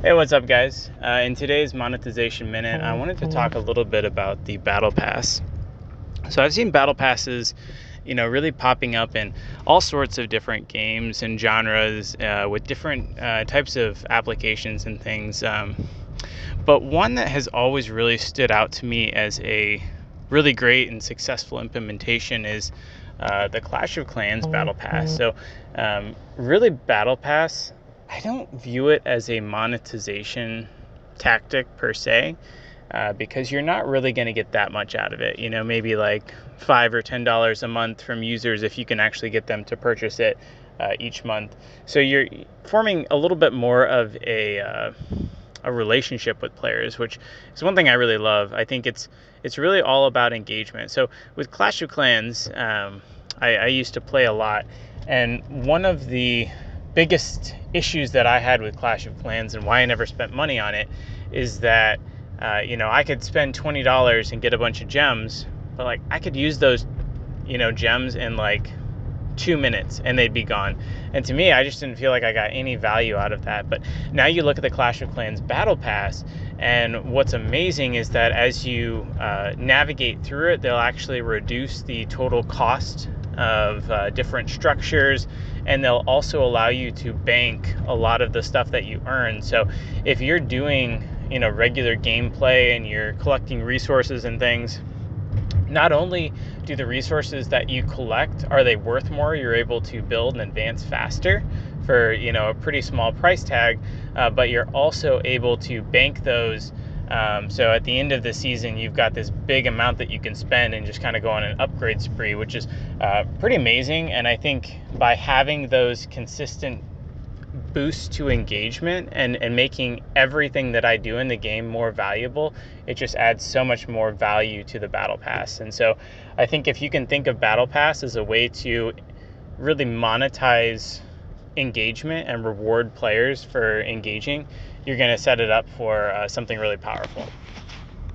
Hey, what's up, guys? Uh, in today's monetization minute, I wanted to talk a little bit about the battle pass. So I've seen battle passes, you know, really popping up in all sorts of different games and genres uh, with different uh, types of applications and things. Um, but one that has always really stood out to me as a really great and successful implementation is uh, the Clash of Clans Battle Pass. So, um, really, Battle Pass I don't view it as a monetization tactic per se. Uh, because you're not really going to get that much out of it. You know, maybe like five or ten dollars a month from users if you can actually get them to purchase it uh, each month. So you're forming a little bit more of a uh, a relationship with players, which is one thing I really love. I think it's it's really all about engagement. So with Clash of Clans, um, I, I used to play a lot, and one of the biggest issues that I had with Clash of Clans and why I never spent money on it is that uh, you know I could spend twenty dollars and get a bunch of gems, but like I could use those you know gems in like two minutes and they'd be gone. And to me, I just didn't feel like I got any value out of that. But now you look at the Clash of Clans Battle Pass, and what's amazing is that as you uh, navigate through it, they'll actually reduce the total cost of uh, different structures and they'll also allow you to bank a lot of the stuff that you earn. So if you're doing you know regular gameplay and you're collecting resources and things not only do the resources that you collect are they worth more? You're able to build and advance faster for you know a pretty small price tag uh, but you're also able to bank those um, so at the end of the season, you've got this big amount that you can spend and just kind of go on an upgrade spree, which is uh, pretty amazing. And I think by having those consistent boosts to engagement and, and making everything that I do in the game more valuable, it just adds so much more value to the Battle Pass. And so I think if you can think of Battle Pass as a way to really monetize engagement and reward players for engaging, you're going to set it up for uh, something really powerful.